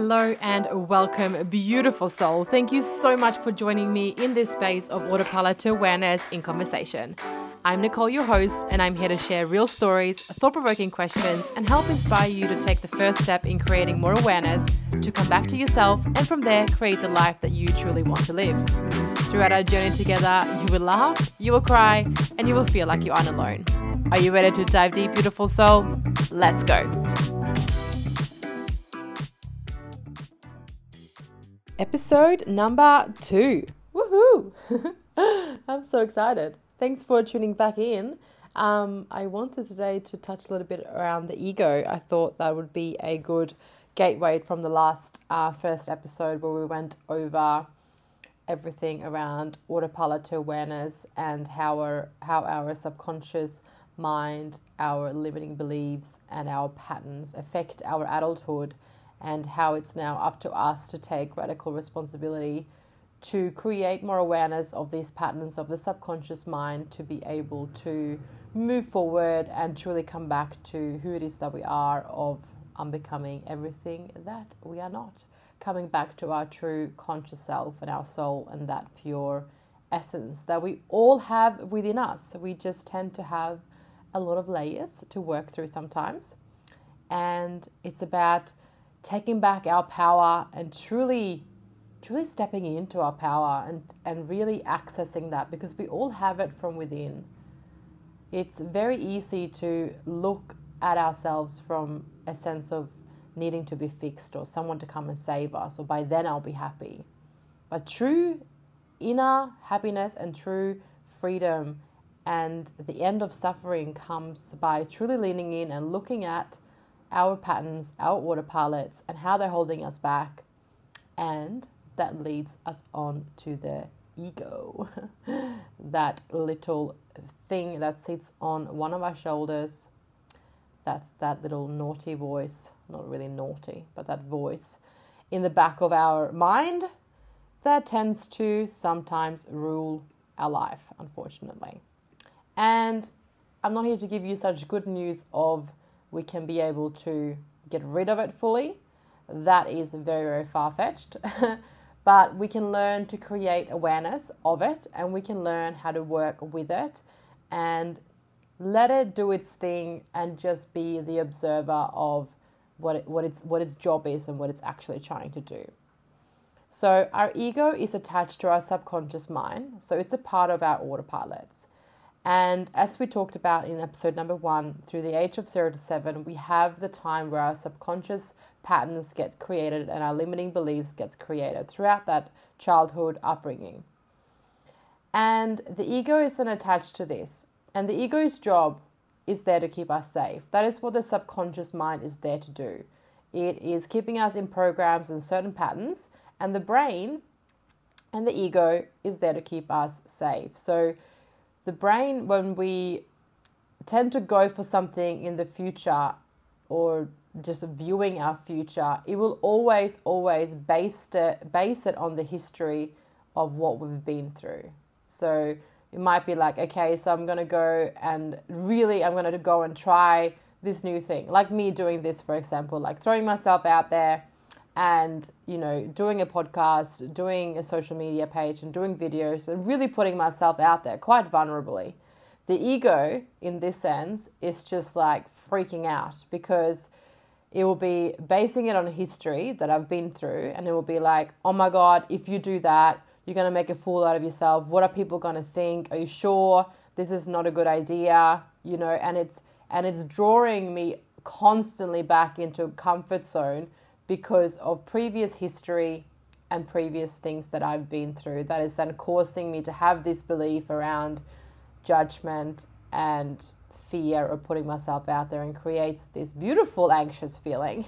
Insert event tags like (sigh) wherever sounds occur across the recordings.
Hello and welcome, beautiful soul. Thank you so much for joining me in this space of autopilot to awareness in conversation. I'm Nicole, your host, and I'm here to share real stories, thought provoking questions, and help inspire you to take the first step in creating more awareness to come back to yourself and from there create the life that you truly want to live. Throughout our journey together, you will laugh, you will cry, and you will feel like you aren't alone. Are you ready to dive deep, beautiful soul? Let's go. Episode number two. Woohoo! (laughs) I'm so excited. Thanks for tuning back in. Um, I wanted today to touch a little bit around the ego. I thought that would be a good gateway from the last uh, first episode where we went over everything around autopilot to awareness and how our, how our subconscious mind, our limiting beliefs, and our patterns affect our adulthood and how it's now up to us to take radical responsibility to create more awareness of these patterns of the subconscious mind to be able to move forward and truly come back to who it is that we are of unbecoming everything that we are not. Coming back to our true conscious self and our soul and that pure essence that we all have within us. We just tend to have a lot of layers to work through sometimes. And it's about taking back our power and truly truly stepping into our power and, and really accessing that because we all have it from within. It's very easy to look at ourselves from a sense of needing to be fixed or someone to come and save us, or by then I'll be happy. But true inner happiness and true freedom and the end of suffering comes by truly leaning in and looking at our patterns, our autopilots, and how they're holding us back. And that leads us on to the ego, (laughs) that little thing that sits on one of our shoulders. That's that little naughty voice, not really naughty, but that voice in the back of our mind that tends to sometimes rule our life, unfortunately. And I'm not here to give you such good news of we can be able to get rid of it fully. That is very, very far fetched. (laughs) but we can learn to create awareness of it and we can learn how to work with it and let it do its thing and just be the observer of what, it, what, its, what its job is and what it's actually trying to do. So, our ego is attached to our subconscious mind, so it's a part of our autopilots. And as we talked about in episode number one, through the age of zero to seven, we have the time where our subconscious patterns get created and our limiting beliefs gets created throughout that childhood upbringing. And the ego isn't attached to this. And the ego's job is there to keep us safe. That is what the subconscious mind is there to do. It is keeping us in programs and certain patterns, and the brain and the ego is there to keep us safe. So the brain, when we tend to go for something in the future or just viewing our future, it will always, always base it, base it on the history of what we've been through. So it might be like, okay, so I'm going to go and really, I'm going to go and try this new thing. Like me doing this, for example, like throwing myself out there and you know doing a podcast doing a social media page and doing videos and really putting myself out there quite vulnerably. The ego in this sense is just like freaking out because it will be basing it on history that I've been through and it will be like oh my god if you do that you're going to make a fool out of yourself. What are people going to think? Are you sure this is not a good idea? You know and it's and it's drawing me constantly back into a comfort zone because of previous history and previous things that I've been through that is then causing me to have this belief around judgment and fear of putting myself out there and creates this beautiful anxious feeling.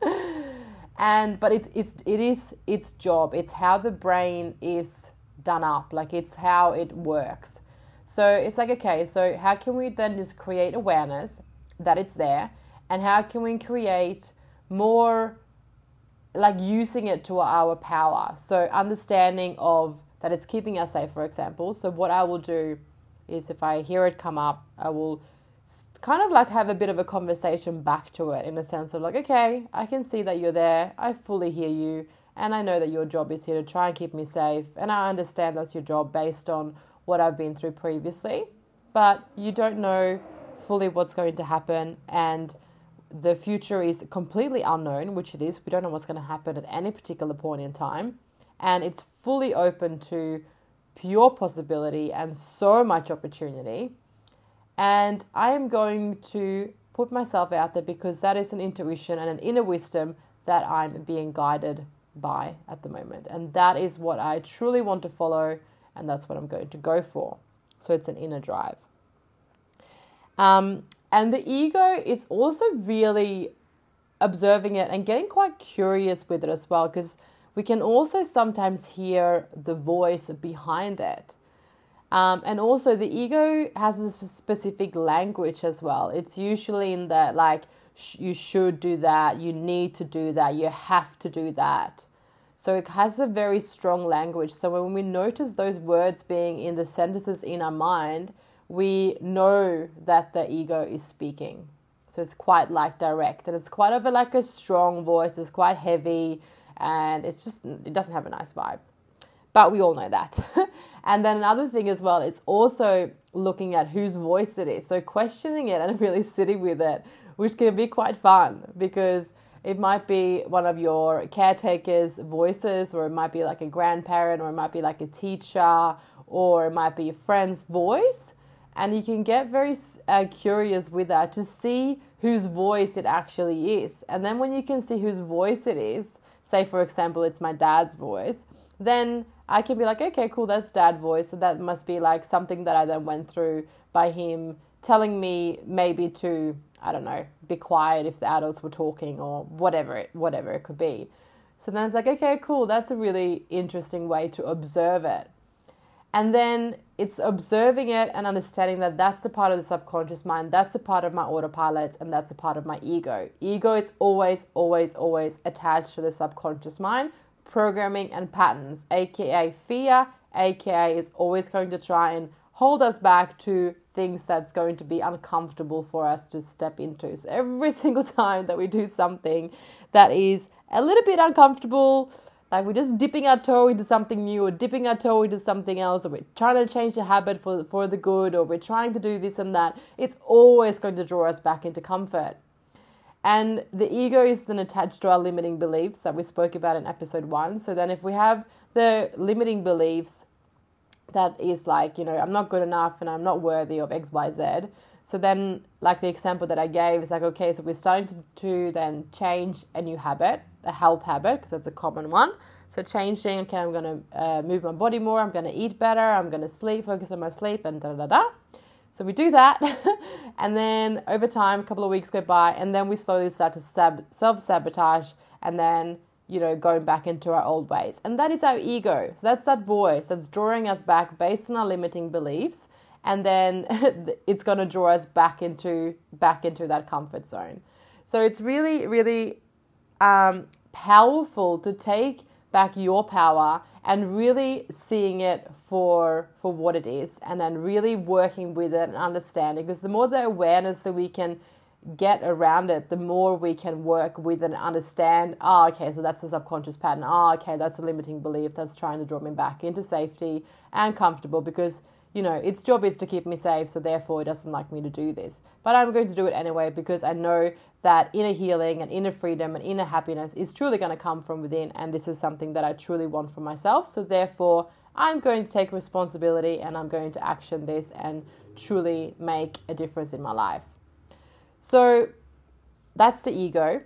(laughs) and but it's it's it is its job. It's how the brain is done up. Like it's how it works. So it's like okay, so how can we then just create awareness that it's there and how can we create more like using it to our power. So understanding of that it's keeping us safe, for example. So what I will do is if I hear it come up, I will kind of like have a bit of a conversation back to it in the sense of like, okay, I can see that you're there. I fully hear you. And I know that your job is here to try and keep me safe. And I understand that's your job based on what I've been through previously. But you don't know fully what's going to happen. And the future is completely unknown, which it is. We don't know what's going to happen at any particular point in time. And it's fully open to pure possibility and so much opportunity. And I am going to put myself out there because that is an intuition and an inner wisdom that I'm being guided by at the moment. And that is what I truly want to follow, and that's what I'm going to go for. So it's an inner drive. Um, and the ego is also really observing it and getting quite curious with it as well, because we can also sometimes hear the voice behind it. Um, and also, the ego has a specific language as well. It's usually in that, like, sh- you should do that, you need to do that, you have to do that. So, it has a very strong language. So, when we notice those words being in the sentences in our mind, we know that the ego is speaking. So, it's quite like direct and it's quite of a, like a strong voice, it's quite heavy, and it's just, it doesn't have a nice vibe. But we all know that. (laughs) and then another thing as well is also looking at whose voice it is. So questioning it and (laughs) really sitting with it, which can be quite fun because it might be one of your caretakers' voices, or it might be like a grandparent, or it might be like a teacher, or it might be a friend's voice. And you can get very uh, curious with that to see whose voice it actually is. And then when you can see whose voice it is, say for example, it's my dad's voice, then I can be like, okay, cool, that's dad voice. So that must be like something that I then went through by him telling me maybe to, I don't know, be quiet if the adults were talking or whatever it, whatever it could be. So then it's like, okay, cool, that's a really interesting way to observe it. And then it's observing it and understanding that that's the part of the subconscious mind, that's a part of my autopilot, and that's a part of my ego. Ego is always, always, always attached to the subconscious mind, programming and patterns, aka fear, aka is always going to try and hold us back to things that's going to be uncomfortable for us to step into. So every (laughs) single time that we do something that is a little bit uncomfortable, like we're just dipping our toe into something new or dipping our toe into something else, or we're trying to change the habit for, for the good, or we're trying to do this and that, it's always going to draw us back into comfort. And the ego is then attached to our limiting beliefs that we spoke about in episode one. So then, if we have the limiting beliefs that is like, you know, I'm not good enough and I'm not worthy of XYZ. So then, like the example that I gave is like, okay, so we're starting to, to then change a new habit, a health habit, because that's a common one. So changing, okay, I'm to uh, move my body more, I'm to eat better, I'm to sleep, focus on my sleep, and da da da. So we do that, (laughs) and then over time, a couple of weeks go by, and then we slowly start to sab- self sabotage, and then you know going back into our old ways, and that is our ego. So that's that voice that's drawing us back based on our limiting beliefs, and then (laughs) it's going to draw us back into back into that comfort zone. So it's really, really um, powerful to take back your power and really seeing it for for what it is and then really working with it and understanding. Because the more the awareness that we can get around it the more we can work with and understand oh okay so that's a subconscious pattern. Oh okay that's a limiting belief that's trying to draw me back into safety and comfortable. Because you know, its job is to keep me safe, so therefore it doesn't like me to do this. But I'm going to do it anyway because I know that inner healing and inner freedom and inner happiness is truly going to come from within, and this is something that I truly want for myself. So therefore, I'm going to take responsibility and I'm going to action this and truly make a difference in my life. So that's the ego.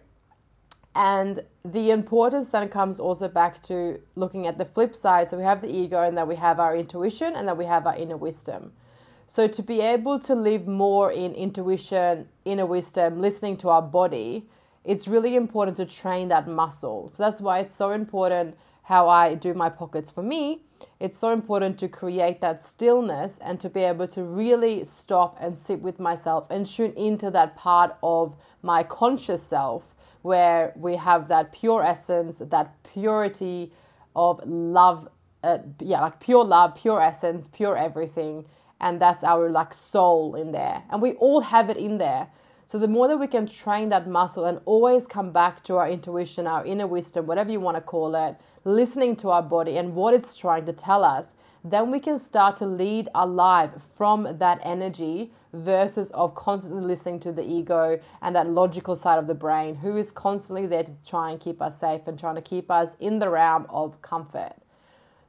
And the importance then comes also back to looking at the flip side. So we have the ego, and that we have our intuition, and that we have our inner wisdom. So to be able to live more in intuition, inner wisdom, listening to our body, it's really important to train that muscle. So that's why it's so important how I do my pockets for me. It's so important to create that stillness and to be able to really stop and sit with myself and tune into that part of my conscious self where we have that pure essence, that purity of love, uh, yeah, like pure love, pure essence, pure everything. and that's our like soul in there. And we all have it in there. So the more that we can train that muscle and always come back to our intuition, our inner wisdom, whatever you want to call it, listening to our body and what it's trying to tell us, then we can start to lead our life from that energy versus of constantly listening to the ego and that logical side of the brain who is constantly there to try and keep us safe and trying to keep us in the realm of comfort.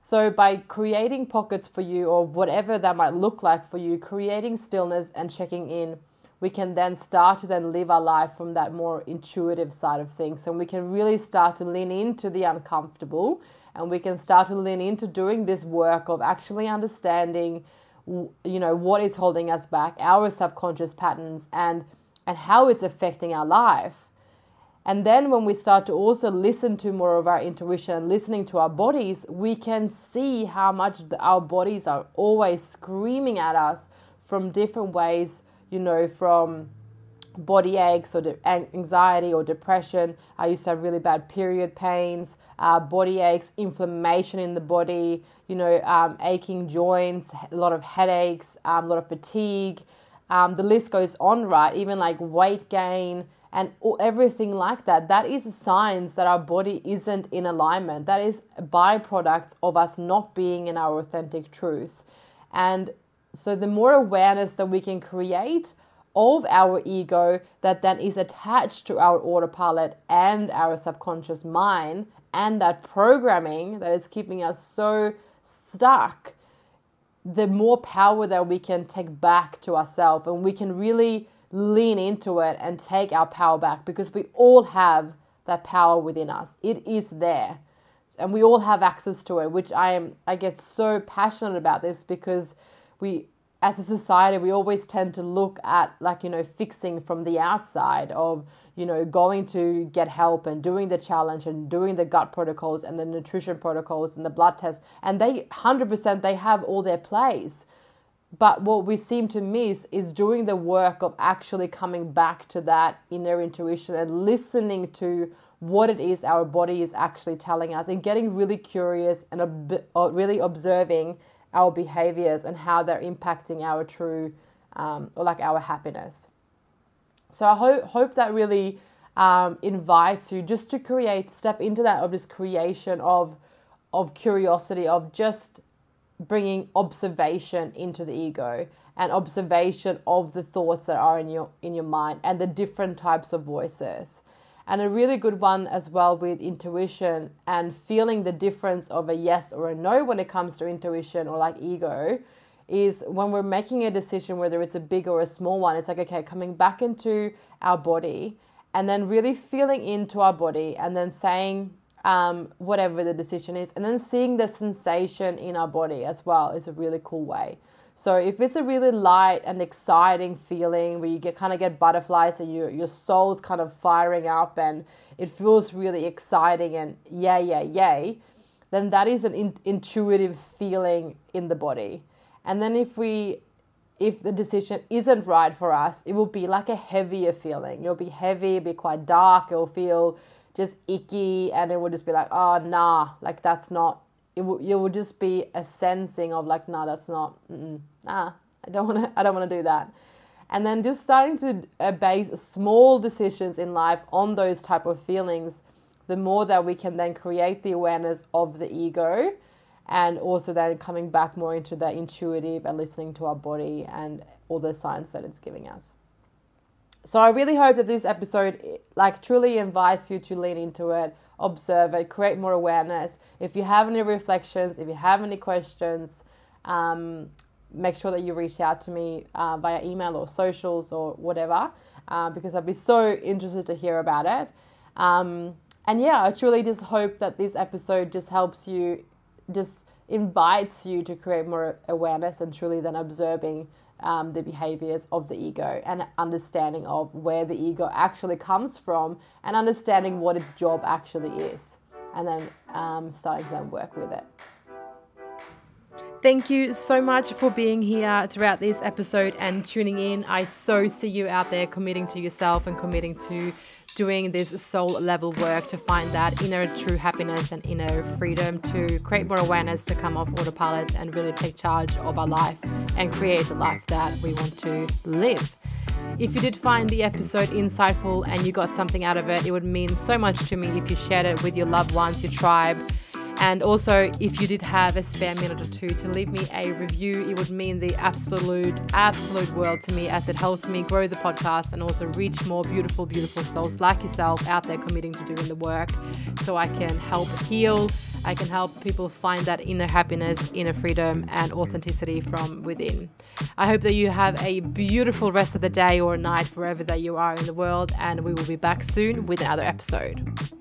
So, by creating pockets for you, or whatever that might look like for you, creating stillness and checking in, we can then start to then live our life from that more intuitive side of things. And we can really start to lean into the uncomfortable and we can start to lean into doing this work of actually understanding you know what is holding us back our subconscious patterns and and how it's affecting our life. And then when we start to also listen to more of our intuition, listening to our bodies, we can see how much our bodies are always screaming at us from different ways, you know, from body aches or anxiety or depression. I used to have really bad period pains, uh, body aches, inflammation in the body, you know, um, aching joints, a lot of headaches, um, a lot of fatigue. Um, the list goes on, right? Even like weight gain and everything like that. That is signs that our body isn't in alignment. That is byproducts of us not being in our authentic truth. And so the more awareness that we can create of our ego that then is attached to our autopilot and our subconscious mind and that programming that is keeping us so stuck the more power that we can take back to ourselves and we can really lean into it and take our power back because we all have that power within us. It is there. And we all have access to it, which I am I get so passionate about this because we as a society we always tend to look at like you know fixing from the outside of you know going to get help and doing the challenge and doing the gut protocols and the nutrition protocols and the blood tests. And they 100% they have all their place. But what we seem to miss is doing the work of actually coming back to that inner intuition and listening to what it is our body is actually telling us and getting really curious and ob- really observing our behaviors and how they're impacting our true um, or like our happiness. So I hope hope that really um, invites you just to create step into that of this creation of of curiosity of just bringing observation into the ego and observation of the thoughts that are in your in your mind and the different types of voices and a really good one as well with intuition and feeling the difference of a yes or a no when it comes to intuition or like ego is when we're making a decision whether it's a big or a small one it's like okay coming back into our body and then really feeling into our body and then saying um, whatever the decision is. And then seeing the sensation in our body as well is a really cool way. So if it's a really light and exciting feeling where you get kind of get butterflies and your your soul's kind of firing up and it feels really exciting and yay yay yay, then that is an in, intuitive feeling in the body. And then if we if the decision isn't right for us, it will be like a heavier feeling. It'll be heavy, it'll be quite dark, it'll feel just icky and it would just be like oh nah like that's not it would would just be a sensing of like nah that's not nah I don't want to (laughs) I don't want to do that. And then just starting to uh, base small decisions in life on those type of feelings the more that we can then create the awareness of the ego and also then coming back more into the intuitive and listening to our body and all the signs that it's giving us. So I really hope that this episode like truly invites you to lean into it, observe it, create more awareness. If you have any reflections, if you have any questions, um, make sure that you reach out to me uh, via email or socials or whatever, uh, because I'd be so interested to hear about it. Um, and yeah, I truly just hope that this episode just helps you, just invites you to create more awareness and truly then observing um, the behaviors of the ego and understanding of where the ego actually comes from and understanding what its job actually is and then um, starting to then work with it. Thank you so much for being here throughout this episode and tuning in. I so see you out there committing to yourself and committing to doing this soul level work to find that inner true happiness and inner freedom to create more awareness to come off autopilot and really take charge of our life and create the life that we want to live. If you did find the episode insightful and you got something out of it, it would mean so much to me if you shared it with your loved ones, your tribe. And also, if you did have a spare minute or two to leave me a review, it would mean the absolute, absolute world to me as it helps me grow the podcast and also reach more beautiful, beautiful souls like yourself out there committing to doing the work so I can help heal. I can help people find that inner happiness, inner freedom, and authenticity from within. I hope that you have a beautiful rest of the day or night wherever that you are in the world, and we will be back soon with another episode.